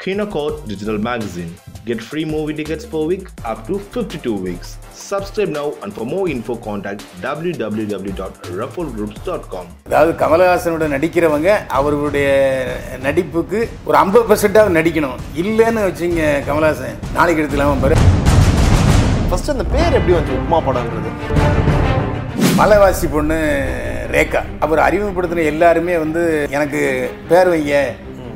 Kinocourt Digital Magazine. Get free movie tickets per week up to 52 weeks. Subscribe now and for more info contact www.rufflegroups.com. அதாவது கமலஹாசனோட நடிக்கிறவங்க அவர்களுடைய நடிப்புக்கு ஒரு ஐம்பது பர்சன்டாக நடிக்கணும் இல்லைன்னு வச்சுங்க கமலஹாசன் நாளைக்கு எடுத்துலாம பாரு ஃபர்ஸ்ட் அந்த பேர் எப்படி வந்து உப்மா படம்ன்றது மலைவாசி பொண்ணு ரேகா அவர் அறிமுகப்படுத்தின எல்லாருமே வந்து எனக்கு பேர் வைங்க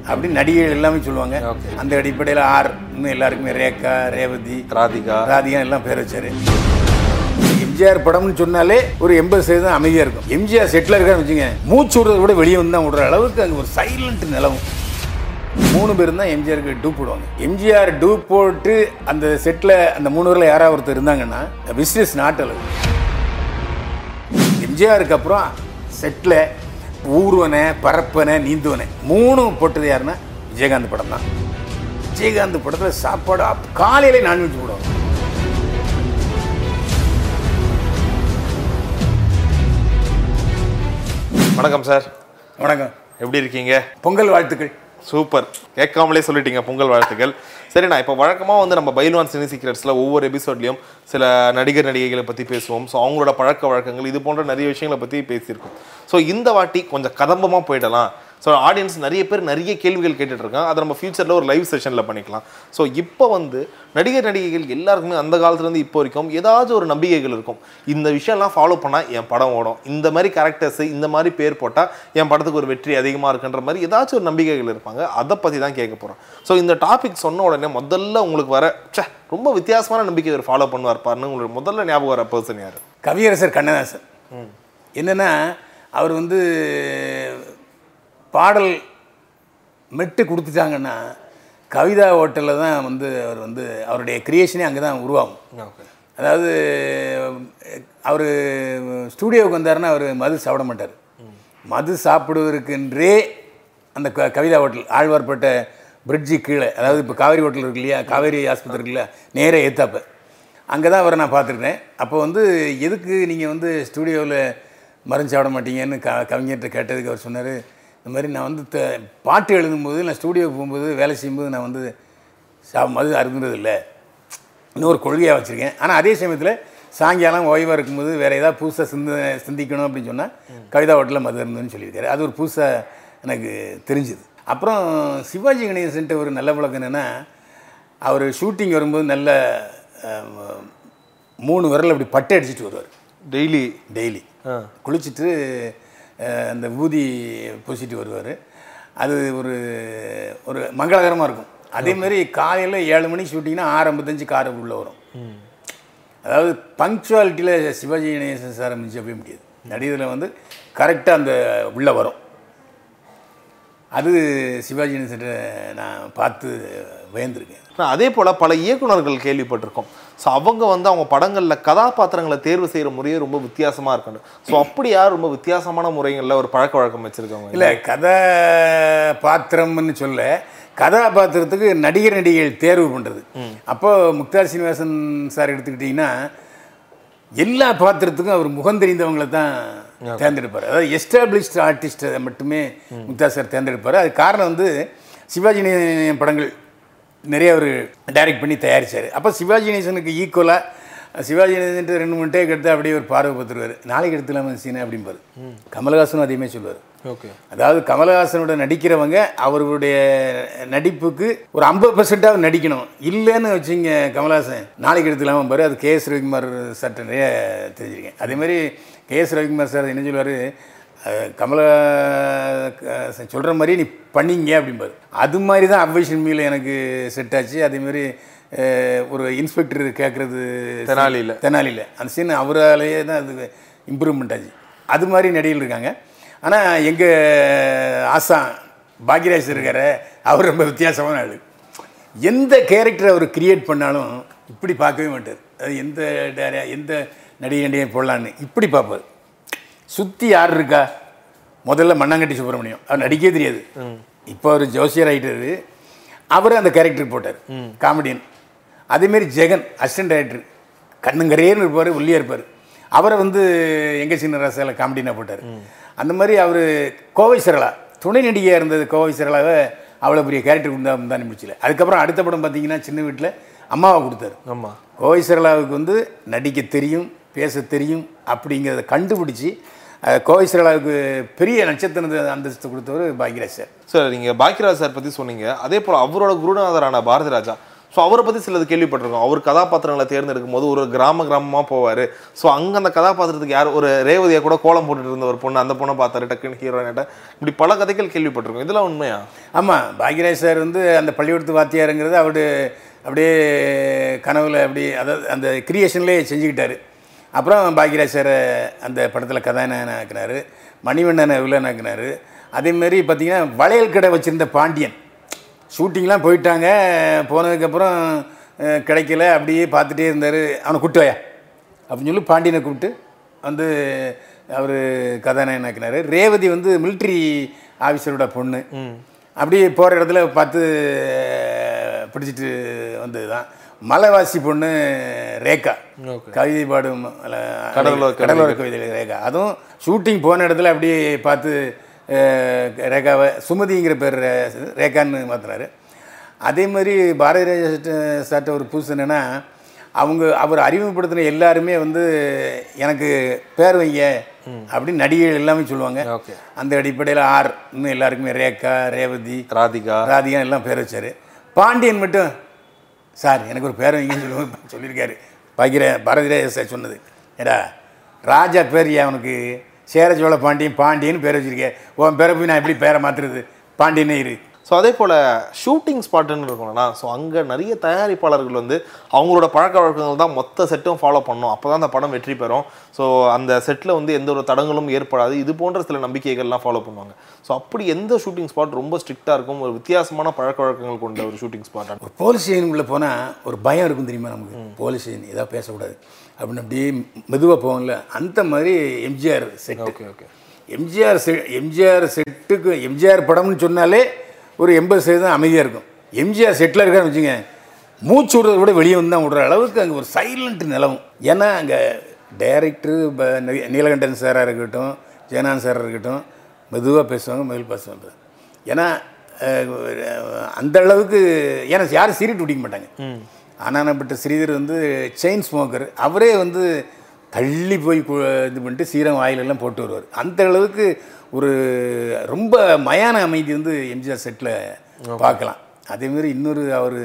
அப்படின்னு நடிகைகள் எல்லாமே சொல்லுவாங்க. அந்த அடிப்படையில் ஆர் இன்னும் எல்லாருக்குமே ரேகா ரேவதி ராதிகா. ராதிகா எல்லாம் பேர் வச்சாரு. எம்ஜிஆர் படம்னு சொன்னாலே ஒரு எண்பது சதவீதம் அமைதியாக இருக்கும். எம்ஜிஆர் செட்டில் இருக்கான்னு வச்சுங்க மூச்சு விடுறத கூட வெளியே வந்து தான் விடுற அளவுக்கு அங்கே ஒரு சைலண்ட் நிலவும். மூணு பேரும் தான் எம்ஜிஆருக்கு டூப் போடுவாங்க. எம்ஜிஆர் டூப் போட்டு அந்த செட்டில் அந்த மூணு பேரில் யாராவது ஒருத்தர் இருந்தாங்கன்னா பிஸ்னஸ் நாட் அளவு எம்ஜிஆருக்கு அப்புறம் செட்டில் ஊர்வனை பரப்பனை நீந்துவனை. மூணும் போட்டது யாருன்னா விஜயகாந்த் படம் தான் விஜயகாந்த் படத்தில் சாப்பாடு காலையிலே நான்வெஜ் போடுவாங்க. வணக்கம் சார். வணக்கம். எப்படி இருக்கீங்க? பொங்கல் வாழ்த்துக்கள். சூப்பர். கேட்காமலே சொல்லிட்டீங்க பொங்கல் வாழ்த்துக்கள். சரிண்ணா இப்போ வழக்கமாக வந்து நம்ம பைல்வான் சினி சீக்ரெட்ஸில் ஒவ்வொரு எபிசோட்லையும் சில நடிகர் நடிகைகளை பற்றி பேசுவோம். ஸோ அவங்களோட பழக்க வழக்கங்கள் இது போன்ற நிறைய விஷயங்களை பற்றி பேசியிருக்கோம். ஸோ இந்த வாட்டி கொஞ்சம் கதம்பமாக போயிடலாம். ஸோ ஆடியன்ஸ் நிறைய பேர் நிறைய கேள்விகள் கேட்டுட்டு இருக்காங்க அதை நம்ம ஃபியூச்சரில் ஒரு லைவ் செஷனில் பண்ணிக்கலாம். ஸோ இப்போ வந்து நடிகர் நடிகைகள் எல்லாருக்குமே அந்த காலத்துலேருந்து இப்போ வரைக்கும் ஏதாச்சும் ஒரு நம்பிக்கைகள் இருக்கும். இந்த விஷயம்லாம் ஃபாலோ பண்ணால் என் படம் ஓடும். இந்த மாதிரி கேரக்டர்ஸ் இந்த மாதிரி பேர் போட்டால் என் படத்துக்கு ஒரு வெற்றி அதிகமாக இருக்குன்ற மாதிரி ஏதாச்சும் ஒரு நம்பிக்கைகள் இருப்பாங்க. அதை பற்றி தான் கேட்க போகிறோம் ஸோ இந்த டாபிக் சொன்ன உடனே முதல்ல உங்களுக்கு வர ச்சே ரொம்ப வித்தியாசமான நம்பிக்கை இவர் ஃபாலோ பண்ணுவார் பாருன்னு உங்களுக்கு முதல்ல ஞாபகம் வர பர்சன் யார்? கவியரசர் கண்ணதாசன். என்னன்னா அவர் வந்து பாடல் மெட்டு கொடுத்துட்டாங்கன்னா கவிதா ஹோட்டலில் தான் வந்து அவர் வந்து அவருடைய கிரியேஷனே அங்கே தான் உருவாகும். அதாவது அவர் ஸ்டூடியோவுக்கு வந்தாருன்னா அவர் மது சாப்பிட மாட்டார். மது சாப்பிடுவதற்கென்றே அந்த க கவிதா ஹோட்டல் ஆழ்வார்பேட்டை பிரிட்ஜு கீழே அதாவது இப்போ காவேரி ஹோட்டல் இருக்கு இல்லையா காவேரி ஆஸ்பத்திரி இருக்குல்ல நேராக ஏத்தாப்ப. அங்கே தான் அவரை நான் பார்த்துருக்கேன் அப்போ வந்து எதுக்கு நீங்கள் வந்து ஸ்டூடியோவில் மருந்து சாப்பிட மாட்டீங்கன்னு க கவிஞர்கிட்ட கேட்டதுக்கு அவர் சொன்னார் இந்த மாதிரி நான் வந்து த பாட்டு எழுதும்போது நான் ஸ்டூடியோவுக்கு போகும்போது வேலை செய்யும்போது நான் வந்து சா மது அருந்துறது இல்லை. இன்னொரு கொள்கையாக வச்சுருக்கேன். ஆனால் அதே சமயத்தில் சாயங்காலம் ஓய்வாக இருக்கும்போது வேறு ஏதாவது புதுசாக சிந்த சிந்திக்கணும் அப்படின்னு சொன்னால் கவிதா ஹோட்டலில் மது இருந்ததுன்னு சொல்லியிருக்காரு. அது ஒரு புதுசாக எனக்கு தெரிஞ்சுது. அப்புறம் சிவாஜி கணேசன்ட்டு ஒரு நல்ல பழக்கம் என்னென்னா அவர் ஷூட்டிங் வரும்போது நல்ல மூணு விரல் அப்படி பட்டை அடிச்சிட்டு வருவார். டெய்லி? டெய்லி. குளிச்சுட்டு அந்த ஊதி பூசிட்டு வருவார். அது ஒரு ஒரு மங்களகரமாக இருக்கும். அதே மாதிரி காலையில் ஏழு மணிக்கு ஷூட்டிங்னா ஆறு ஐம்பத்தஞ்சு கார் உள்ளே வரும். அதாவது பங்க்சுவாலிட்டியில் சிவாஜி கணேசன் சார் மிஞ்சவே முடியாது. நடிகரில் வந்து கரெக்டாக அந்த உள்ளே வரும். அது சிவாஜி கணேசன் நான் பார்த்து வியந்திருக்கேன் அதே போல் பல இயக்குனர்கள் கேள்விப்பட்டிருக்கோம். ஸோ அவங்க வந்து அவங்க படங்களில் கதாபாத்திரங்களை தேர்வு செய்கிற முறையே ரொம்ப வித்தியாசமாக இருக்கணும். ஸோ அப்படி யார் ரொம்ப வித்தியாசமான முறைகளில் ஒரு பழக்க வழக்கம் வச்சுருக்காங்க? இல்லை கதா பாத்திரம்னு சொல்ல கதாபாத்திரத்துக்கு நடிகர் நடிகைகள் தேர்வு பண்ணுறது அப்போ முக்தார் சீனிவாசன் சார் எடுத்துக்கிட்டிங்கன்னா எல்லா பாத்திரத்துக்கும் அவர் முகம் தெரிந்தவங்களை தான் தேர்ந்தெடுப்பார். அதாவது எஸ்டாப்ளிஷ்டு ஆர்டிஸ்ட்டை மட்டுமே முக்தார் சார் தேர்ந்தெடுப்பார். அது காரணம் வந்து சிவாஜி படங்கள். நிறைய அவர் டைரக்ட் பண்ணி தயாரிச்சார். அப்போ சிவாஜி கணேசனுக்கு ஈக்குவலாக சிவாஜி கணேசன் ரெண்டு மூணு டேக் எடுத்து அப்படியே ஒரு பார்வை பார்த்துருவார். நாளைக்கு எடுத்துலாமா சீனை அப்படிம்பாரு. கமலஹாசனும் அதேமே சொல்லுவார். ஓகே. அதாவது கமலஹாசனோட நடிக்கிறவங்க அவர்களுடைய நடிப்புக்கு ஒரு ஐம்பது பர்சன்டாக நடிக்கணும். இல்லைன்னு வச்சுங்க கமலஹாசன். நாளைக்கு எடுத்துலாம பாரு அது கே எஸ் ரவிக்குமார் சார்ட்ட நிறைய தெரிஞ்சிருக்கேன். அதே மாதிரி கே எஸ் ரவிக்குமார் சார் என்ன சொல்லுவார்? கமலஹாசன் சொல்கிற மாதிரி நீ பண்ணீங்க அப்படிம்பாரு. அது மாதிரி தான் அவ்வைஷன் மீல எனக்கு செட் ஆச்சு. அதே மாதிரி அஹ், ஒரு இன்ஸ்பெக்டர் கேட்குறது தெனாலியில. தெனாலியில் அந்த சீன் அவராலேயே தான் அது இம்ப்ரூவ்மெண்ட் ஆச்சு. அது மாதிரி நடிகர்கள் இருக்காங்க. ஆனால் எங்கள் ஆசான் பாக்யராஜ் இருக்காரு. அவர் ரொம்ப வித்தியாசமான ஆள். எந்த கேரக்டர் அவர் கிரியேட் பண்ணாலும் இப்படி பார்க்கவே மாட்டார். அது எந்த டேர- எந்த நடிகை நடிகை போடலான்னு இப்படி பார்ப்பார். சுற்றி யார் இருக்கா? முதல்ல மண்ணாங்கட்டி சுப்பிரமணியம். அவர் நடிக்கவே தெரியாது. இப்போ அவர் ஜோசியர் ஆகிட்டாரு அவர் அந்த கேரக்டருக்கு போட்டார். காமெடியன் அதேமாரி ஜெகன் அசிஸ்டன்ட் டைரக்டர் கண்ணுங்கரேன்னு இருப்பார் ஒல்லியாக இருப்பார். அவரை வந்து எங்க சின்ன ரசால காமெடினா போட்டார். அந்த மாதிரி அவர் கோவை சரளா. துணை நடிகையாக இருந்தது கோவை சரளாவை அவ்வளோ பெரிய கேரக்டர் கொடுத்தா தான் முடிச்சல. அதுக்கப்புறம் அடுத்த படம் பார்த்தீங்கன்னா சின்ன வீட்டில் அம்மாவை கொடுத்தாரு. ஆமா. கோவை சரளாவுக்கு வந்து நடிக்க தெரியும் பேச தெரியும் அப்படிங்கிறத கண்டுபிடிச்சி அஹ், கோவை சரளாவுக்கு பெரிய நட்சத்திர அந்தஸ்து கொடுத்தவர் பாக்யராஜ் சார். சார் நீங்க பாக்கியராஜ் சார் பத்தி சொன்னீங்க. அதே போல அவரோட குருநாதரான பாரதி ராஜா. ஸோ அவரை பத்தி சிலது கேள்விப்பட்டிருக்கோம். அவர் கதாபாத்திரங்களை தேர்ந்தெடுக்கும் போது ஒரு கிராம கிராமமா போவாரு. ஸோ அங்க அந்த கதாபாத்திரத்துக்கு யார் ஒரு ரேவதியா கூட கோலம் போட்டுட்டு இருந்த ஒரு பொண்ணு அந்த பொண்ணை பார்த்தாரு டக்குன்னு ஹீரோயினிட்ட இப்படி பல கதைகள் கேள்விப்பட்டிருக்கோம். இதெல்லாம் உண்மையா? ஆமாம் பாக்யராஜ் சார் வந்து அந்த பள்ளிக்கூடத்து வாத்தியாருங்கிறது அவரு அப்படியே கனவுல அப்படி அதாவது அந்த கிரியேஷன்லேயே செஞ்சுக்கிட்டாரு. அப்புறம் பாக்யராஜ் சாரை அந்த படத்தில் கதாநாயகன் ஆக்கினார் மணிவண்ணனை வில்லன் ஆக்கினார் அதேமாரி பார்த்தீங்கன்னா வளையல் கடை வச்சுருந்த பாண்டியன். ஷூட்டிங்லாம் போயிட்டாங்க. போனதுக்கப்புறம் கிடைக்கல. அப்படியே பார்த்துட்டே இருந்தார். அவனை கூட்டுவாயா அப்படின்னு சொல்லி பாண்டியனை கூப்பிட்டு வந்து அவர் கதாநாயகன் ஆக்கினார் ரேவதி வந்து மிலிட்ரி ஆஃபீஸரோட பொண்ணு. அப்படியே போகிற இடத்துல பார்த்து பிடிச்சிட்டு வந்தது தான் மலைவாசி பொண்ணு ரேகா. கவிதை பாடும் கடலோர கவிதை ரேகா. அதுவும் ஷூட்டிங் போன இடத்துல அப்படியே பார்த்து ரேகாவை சுமதிங்கிற பேர் ரேகான்னு மாற்றினாரு அதே மாதிரி பாரதி ராஜா சார்ட்ட ஒரு புதுசு என்னென்னா அவங்க அவர் அறிமுகப்படுத்தின எல்லாருமே வந்து எனக்கு பேர் வைங்க அப்படின்னு நடிகைகள் எல்லாமே சொல்லுவாங்க. ஓகே. அந்த அடிப்படையில் ஆர் இன்னும் எல்லாருக்குமே ரேகா ரேவதி ராதிகா. ராதிகா எல்லாம் பேர் வச்சார். பாண்டியன் மட்டும் சார் எனக்கு ஒரு பேர் வைங்கன்னு சொல்லுவோம் சொல்லியிருக்காரு. பாக்கிற பாரதிராஜ சார் சொன்னது. ஏடா ராஜா பேர் அவனுக்கு சேர சோழ பாண்டியன் பாண்டியன்னு பேர் வச்சுருக்கேன் உன் பேரை போய் நான் எப்படி பேரை மாற்றுறது பாண்டியனே இரு. ஸோ அதே போல் ஷூட்டிங் ஸ்பாட்டுன்னு இருக்கணும்னா ஸோ அங்கே நிறைய தயாரிப்பாளர்கள் வந்து அவங்களோட பழக்க வழக்கங்கள் தான் மொத்த செட்டும் ஃபாலோ பண்ணணும் அப்போ தான் அந்த படம் வெற்றி பெறும். ஸோ அந்த செட்டில் வந்து எந்த ஒரு தடங்களும் ஏற்படாது. இது போன்ற சில நம்பிக்கைகள்லாம் ஃபாலோ பண்ணுவாங்க. ஸோ அப்படி எந்த ஷூட்டிங் ஸ்பாட் ரொம்ப ஸ்ட்ரிக்டாக இருக்கும்? ஒரு வித்தியாசமான பழக்க வழக்கங்கள் கொண்ட ஒரு ஷூட்டிங் ஸ்பாட் ஒரு போலீஸ் ஸ்டேஷனுக்குள்ளே போனால் ஒரு பயம் இருக்கும் தெரியுமா நமக்கு? போலீஸ் ஸ்டேஷன் ஏதாவது பேசக்கூடாது. அப்படின்னு அப்படியே மெதுவாக போவோம்ல. அந்த மாதிரி MGR set okay okay MGR செ எம்ஜிஆர் செட்டுக்கு எம்ஜிஆர் படம்னு சொன்னாலே ஒரு எண்பது சதவீதம் அமைதியாக இருக்கும். எம்ஜிஆர் செட்டில் இருக்கான்னு வச்சுங்க மூச்சு விடுறத விட வெளியே வந்து தான் விடுற அளவுக்கு அங்கே ஒரு சைலண்ட் நிலவும். ஏன்னா அங்கே டைரக்டரு நீலகண்டன் சாராக இருக்கட்டும் ஜெயநாத் சாராக இருக்கட்டும் மெதுவாக பேசுவாங்க மெயில் பேசுவாங்க ஏன்னா அந்த அளவுக்கு ஏன்னா யாரும் சீரிட்டு பிடிக்க மாட்டாங்க. ஆனானப்பட்ட ஸ்ரீதர் வந்து செயின் ஸ்மோக்கர் அவரே வந்து தள்ளி போய் இது பண்ணிட்டு சீரம் வாயிலெல்லாம் போட்டு வருவார். அந்த அளவுக்கு ஒரு ரொம்ப மயான அமைதி வந்து எம்ஜிஆர் செட்டில் பார்க்கலாம். அதேமாரி இன்னொரு அவர்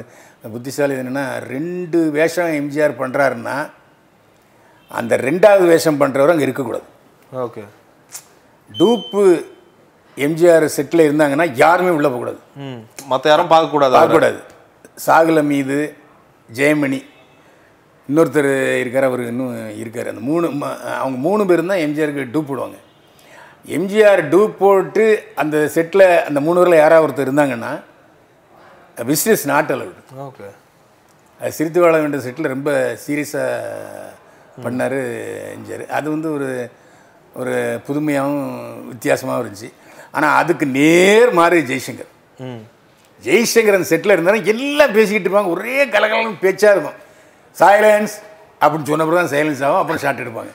புத்திசாலி என்னென்னா ரெண்டு வேஷம் எம்ஜிஆர் பண்ணுறாருன்னா அந்த ரெண்டாவது வேஷம் பண்ணுறவர் அங்கே இருக்கக்கூடாது. ஓகே. டூப்பு எம்ஜிஆர் செட்டில் இருந்தாங்கன்னா யாருமே உள்ளே போகக்கூடாது. மற்ற யாரும் பார்க்கக்கூடாது. பார்க்கக்கூடாது. சாகுல மீது ஜெயமணி இன்னொருத்தர் இருக்கார் அவர் இன்னும் இருக்கார். அந்த மூணு அவங்க மூணு பேரும் தான் எம்ஜிஆருக்கு டூப் போடுவாங்க. எம்ஜிஆர் டூப் போட்டு அந்த செட்டில் அந்த மூணு பேரில் யாராவது ஒருத்தர் இருந்தாங்கன்னா பிஸ்னஸ் நாட் அலவுட் ஓகே. அது சிரித்து வாழ வேண்டிய செட்டில் ரொம்ப சீரியஸாக பண்ணார் எம்ஜிஆர். அது வந்து ஒரு ஒரு புதுமையாகவும் வித்தியாசமாகவும் இருந்துச்சு. ஆனால் அதுக்கு நேர் மாறு ஜெய்சங்கர். ஜெய்சங்கர் அந்த செட்டில் இருந்தாலும் எல்லாம் பேசிக்கிட்டு இருப்பாங்க. ஒரே கலகலன்னு பேச்சாக இருக்கும். சைலன்ஸ் அப்படின்னு சொன்ன பிறகு தான் சைலன்ஸ் ஆகும். அப்புறம் ஷாட் எடுப்பாங்க.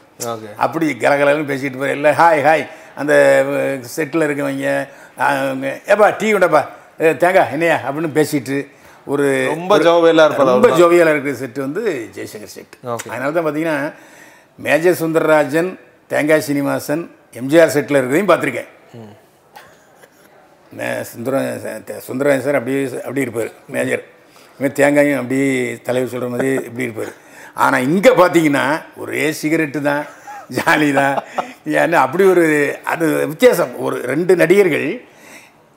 அப்படி கலகலன்னு பேசிக்கிட்டு போய் எல்லாம் ஹாய் ஹாய் அந்த செட்டில் இருக்கவங்க ஏப்பா டீ உண்டப்பா? தேங்காய் என்னையா? அப்படின்னு பேசிட்டு ஒரு ரொம்ப ஜோவியலாக இருப்பார் ரொம்ப ஜோவியலாக இருக்கிற செட்டு வந்து ஜெய்சங்கர் செட். அதனால தான் பார்த்தீங்கன்னா மேஜர் சுந்தரராஜன் தேங்காய் சீனிவாசன் எம்ஜிஆர் செட்டில் இருக்கிறதையும் பார்த்துருக்கேன் சுந்தர சுந்தரராஜன் சார் அப்படியே அப்படி இருப்பார் மேஜர். இவன் தேங்காயும் அப்படியே தலைவர் சொல்கிற மாதிரி இப்படி இருப்பார். ஆனால் இங்கே பார்த்தீங்கன்னா ஒரே சிகரெட்டு தான் ஜாலி தான். ஏன்னா அப்படி ஒரு அது வித்தியாசம். ஒரு ரெண்டு நடிகர்கள்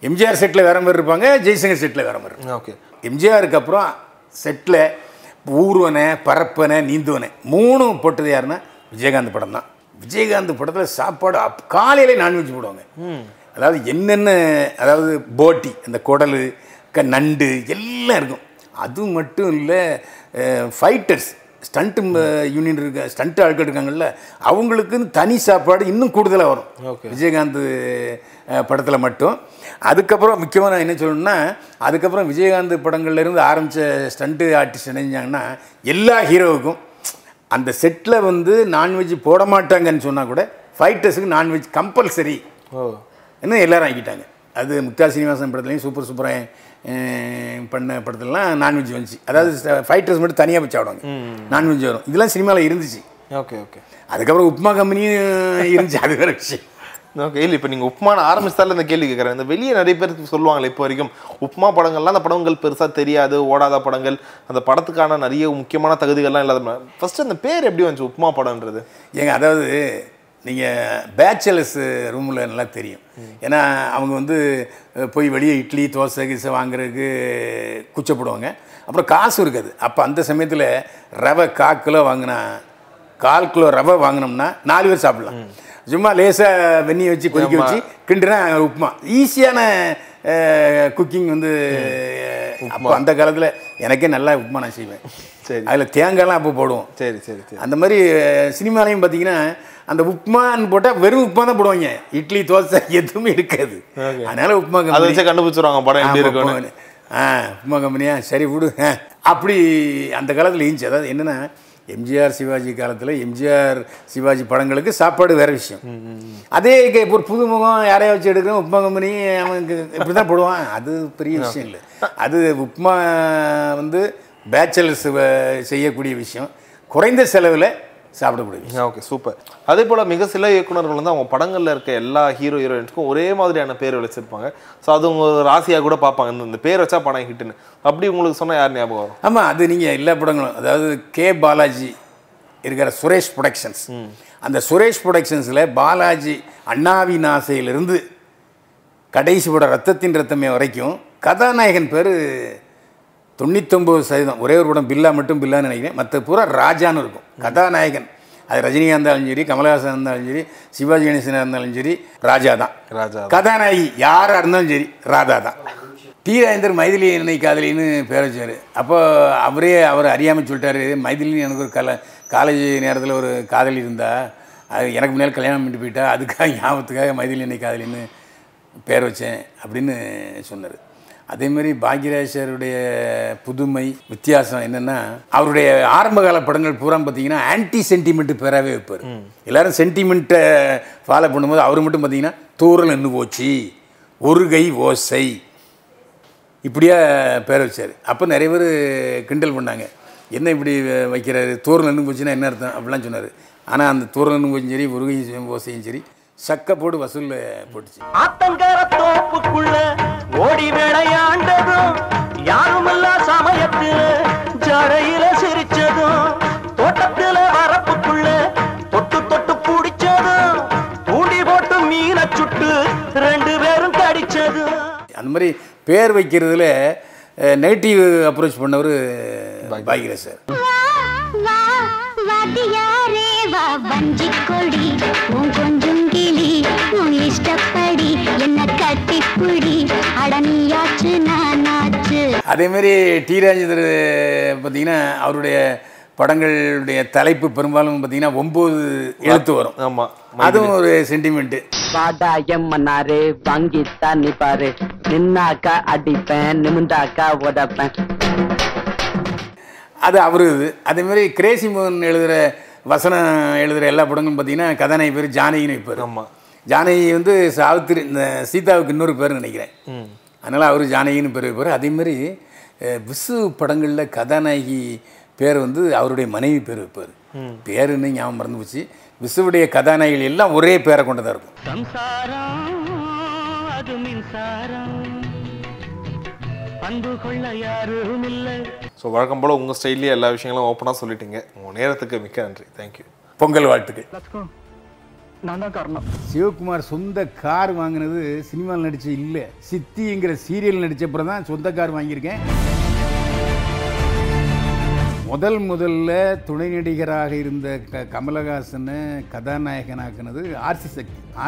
எம்ஜிஆர் செட்டில் வேற மாதிரி இருப்பாங்க ஜெய்சங்கர் செட்டில் வேற மாதிரி. ஓகே. எம்ஜிஆருக்கு அப்புறம் செட்டில் ஊர்வனை பரப்பனை நீந்துவனை மூணும் போட்டது யாருன்னா விஜயகாந்த் படம் தான். விஜயகாந்த் படத்தில் சாப்பாடு அப் காலையிலே நான்வெஜ் போடுவாங்க. அதாவது என்னென்ன அதாவது போட்டி அந்த குடல் க நண்டு எல்லாம் இருக்கும். அது மட்டும் இல்லை ஃபைட்டர்ஸ் ஸ்டண்ட் யூனியன் இருக்க ஸ்டண்ட் ஆட்கள் இருக்காங்கல்ல அவங்களுக்குன்னு தனி சாப்பாடு இன்னும் கூடுதலாக வரும். விஜயகாந்த் படத்தில் மட்டும். அதுக்கப்புறம் முக்கியமாக நான் என்ன சொல்லணும்னா அதுக்கப்புறம் விஜயகாந்த் படங்கள்ல இருந்து ஆரம்பித்த ஸ்டண்ட்டு ஆர்டிஸ்ட் என்ன செஞ்சாங்கன்னா எல்லா ஹீரோவுக்கும் அந்த செட்டில் வந்து நான்வெஜ் போட மாட்டாங்கன்னு சொன்னால் கூட ஃபைட்டர்ஸுக்கு நான்வெஜ் கம்பல்சரி ஓ. இன்னும் எல்லாரும் ஆக்கிட்டாங்க. அது முக்தா சீனிவாசன் படத்துலையும் சூப்பர் சூப்பராக பண்ண படத்துலலாம் நான்வெஜ் வந்துச்சு. அதாவது ஃபைட்டர்ஸ் மட்டும் தனியாக வச்சு ஆடுவாங்க நான்வெஜ் வரும். இதெல்லாம் சினிமாவில் இருந்துச்சு. Okay okay. அதுக்கப்புறம் உப்மா கம்பெனியும் இருந்துச்சு. அது வேற விஷயம். ஓகே இல்லை இப்போ நீங்கள் உப்மான ஆரம்பிச்சால இந்த கேள்வி கேட்குறேன் இந்த வெளியே நிறைய பேர் சொல்லுவாங்களே இப்போ வரைக்கும் உப்மா படங்கள்லாம் அந்த படங்கள் பெருசாக தெரியாது ஓடாத படங்கள். அந்த படத்துக்கான நிறைய முக்கியமான தகுதிகள்லாம் இல்லாத ஃபர்ஸ்ட் அந்த பேர் எப்படி வந்துச்சு உப்மா படம்ன்றது? ஏங்க அதாவது நீங்கள் பேச்சுலர்ஸ் ரூமில் நல்லா தெரியும். ஏன்னா அவங்க வந்து போய் வெளியே இட்லி தோசை கீசை வாங்குறதுக்கு கூச்சப்படுவாங்க. அப்புறம் காசு இருக்காது. அப்போ அந்த சமயத்தில் ரவை கால் கிலோ வாங்கினா கால் கிலோ ரவை வாங்கினோம்னா நாலு பேர் சாப்பிடலாம். சும்மா லேசாக வெந்நியை வச்சு கொதிக்க வச்சு கிண்டுனா உப்புமா. ஈஸியான குக்கிங் வந்து அப்போ அந்த காலத்தில் எனக்கே நல்லா உப்புமா நான் செய்வேன். சரி. அதில் தேங்காய்லாம் அப்போ போடுவோம். சரி சரி சரி. அந்த மாதிரி சினிமாலையும் பார்த்தீங்கன்னா அந்த உப்புமான்னு போட்டால் வெறும் உப்புமா தான் போடுவாங்க. இட்லி தோசை எதுவுமே இருக்காது. அதனால உப்புமா அதை வச்சு கண்டுபிடிச்சிருவாங்க படம் எப்படி இருக்கும்னு. ஆ உப்புமா கம்பெனியா? சரி விடு. அப்படி அந்த காலத்தில் இருந்துச்சு. அதாவது என்னென்னா எம்ஜிஆர் சிவாஜி காலத்தில் எம்ஜிஆர் சிவாஜி படங்களுக்கு சாப்பாடு வேற விஷயம். அதே இப்போ ஒரு புதுமுகம் யாரையா வச்சு எடுக்கிறோம் உப்புமா கம்பெனி அவனுக்கு இப்படி தான் போடுவான். அது பெரிய விஷயம் இல்லை. அது உப்புமா வந்து பேச்சலர்ஸ் செய்யக்கூடிய விஷயம். குறைந்த செலவில் சாப்பிடக்கூடிய விஷயம் ஓகே சூப்பர் அதே போல மிக சில இயக்குனர்கள் வந்து அவங்க படங்கள்ல இருக்க எல்லா ஹீரோ ஹீரோயின்ஸ்க்கும் ஒரே மாதிரியான பேர் வச்சிருப்பாங்க. ஸோ அது உங்க ராசியா கூட பார்ப்பாங்க. இந்த- பேர் வச்சா படம் ஹிட்னு அப்படி உங்களுக்கு சொன்னா யார் ஞாபகம் வரும்? ஆமாம் அது நீங்கள் எல்லா படங்களும் அதாவது கே. பாலாஜி இருக்கிற சுரேஷ் ப்ரொடக்ஷன்ஸ் அந்த சுரேஷ் ப்ரொடக்ஷன்ஸில் பாலாஜி அண்ணாவின் ஆசையிலிருந்து கடைசி படம் ரத்தத்தின் ரத்தமே வரைக்கும் கதாநாயகன் பேர் தொண்ணூத்தொம்பது சதவீதம். ஒரே ஒரு படம் பில்லா மட்டும் பில்லான்னு நினைக்கிறேன். மற்ற பூரா ராஜான்னு இருக்கும். கதாநாயகன். அது ரஜினிகாந்த் இருந்தாலும் சரி கமலஹாசன் இருந்தாலும் சரி சிவாஜி கணேசனாக இருந்தாலும் சரி ராஜா தான். ராஜா கதாநாயகி யாராக இருந்தாலும் சரி ராதா தான். டி ராஜேந்தர் மைதிலி என்னை காதலின்னு பேர் வச்சார். அப்போ அவரே அவர் அறியாமல் சொல்லிட்டாரு மைதிலின்னு எனக்கு ஒரு கல காலேஜ் நேரத்தில் ஒரு காதலி இருந்தா அது எனக்கு முன்னாடி கல்யாணம் பண்ணிட்டு போயிட்டா அதுக்காக ஞாபகத்துக்காக மைதிலி என்னை காதலின்னு பேர் வச்சேன் அப்படின்னு சொன்னார். அதேமாரி பாக்யராஜருடைய புதுமை வித்தியாசம் என்னென்னா அவருடைய ஆரம்பகால படங்கள் பூரா பார்த்தீங்கன்னா ஆன்டி சென்டிமெண்ட் பேராகவே வைப்பார் எல்லாரும் சென்டிமெண்ட்டை ஃபாலோ பண்ணும்போது அவர் மட்டும் பார்த்தீங்கன்னா தூரல் நின்று போச்சு ஒரு கை ஓசை இப்படியா பேர் வச்சார். அப்போ நிறைய பேர் கிண்டல் பண்ணாங்க. என்ன இப்படி வைக்கிறாரு? தூரல் நின்று போச்சுன்னா என்ன அர்த்தம்? அப்படிலாம் சொன்னார். ஆனால் அந்த தூரல் நின்று போச்சும் சரி ஒரு கை ஓசையும் சரி சக்க போடு வசூலில் போட்டுச்சு. ஆத்தங்கர தோப்புக்குள்ள ஓடி விளையாண்டதும் யாருமில்ல சமயத்துல ஜடையில சிரிச்சதும் தோட்டத்துல வரப்புக்குள்ள தொட்டு தொட்டு குடிச்சதும் தூண்டி போட்டு மீனை சுட்டு ரெண்டு பேரும் கடிச்சதும். அந்த மாதிரி பேர் வைக்கிறதுல நெகட்டிவ் அப்ரோச் பண்ணவர் பாக்யராஜ் சார். வா வாத்தியாரே வா வஞ்சி கொடி கொஞ்சம் உன் இஷ்டப்படி என்ன கட்டிப்புடி. அடனியாச்சு நானாச்சு. அதேமாரி டி ராஜேந்தர் பார்த்தீங்கன்னா அவருடைய படங்களுடைய தலைப்பு பெரும்பாலும் பார்த்தீங்கன்னா ஒம்பது எழுத்து வரும். ஆமா அதுவும் ஒரு சென்டிமெண்ட்டு வாடா எம்மனாரே வாங்கி தண்ணி பாரு நின்னாக்கா அடிப்பேன் நிமிந்தாக்கா உதப்பேன். அது அவரு இது. அதேமாரி கிரேசி மோகன் எழுதுகிற வசனம் எழுதுகிற எல்லா படங்களும் பார்த்தீங்கன்னா கதாநாயகி பேர் ஜானகின்னு வைப்பார். ஆமா. ஜானகி வந்து சாவித்திரி இந்த சீதாவுக்கு இன்னொரு பேர் நினைக்கிறேன். அதனால் அவர் ஜானகின்னு பேர் வைப்பார். அதேமாரி விசு படங்களில் கதாநாயகி பேர் வந்து அவருடைய மனைவி பேர் வைப்பார். பேருன்னு ஞாபகம் மறந்து போச்சு. விசுவுடைய கதாநாயகிகள் எல்லாம் ஒரே பேரை கொண்டதாக இருக்கும். சம்சாரம் அது மின்சாரம். அன்பு கொள்ள யாரும் இல்லை. ஸோ வழக்கம் போல உங்க ஸ்டைல்லேயே எல்லா விஷயங்களும் ஓப்பனா சொல்லிட்டீங்க. உங்க நேரத்துக்கு மிக்க நன்றி. தேங்க்யூ பொங்கல் வாழ்த்துக்கள். நான் தான் காரணம். சிவகுமார் சொந்த கார் வாங்கினது சினிமாவில் நடிச்ச இல்லை. சித்திங்கிற சீரியல் நடிச்சப்பறம் தான் சொந்த கார் வாங்கியிருக்கேன். முதல் முதல்ல துணை நடிகராக இருந்த க கமலஹாசனை கதாநாயகனாக்குனது ஆர்சி சக்தி. ஆர்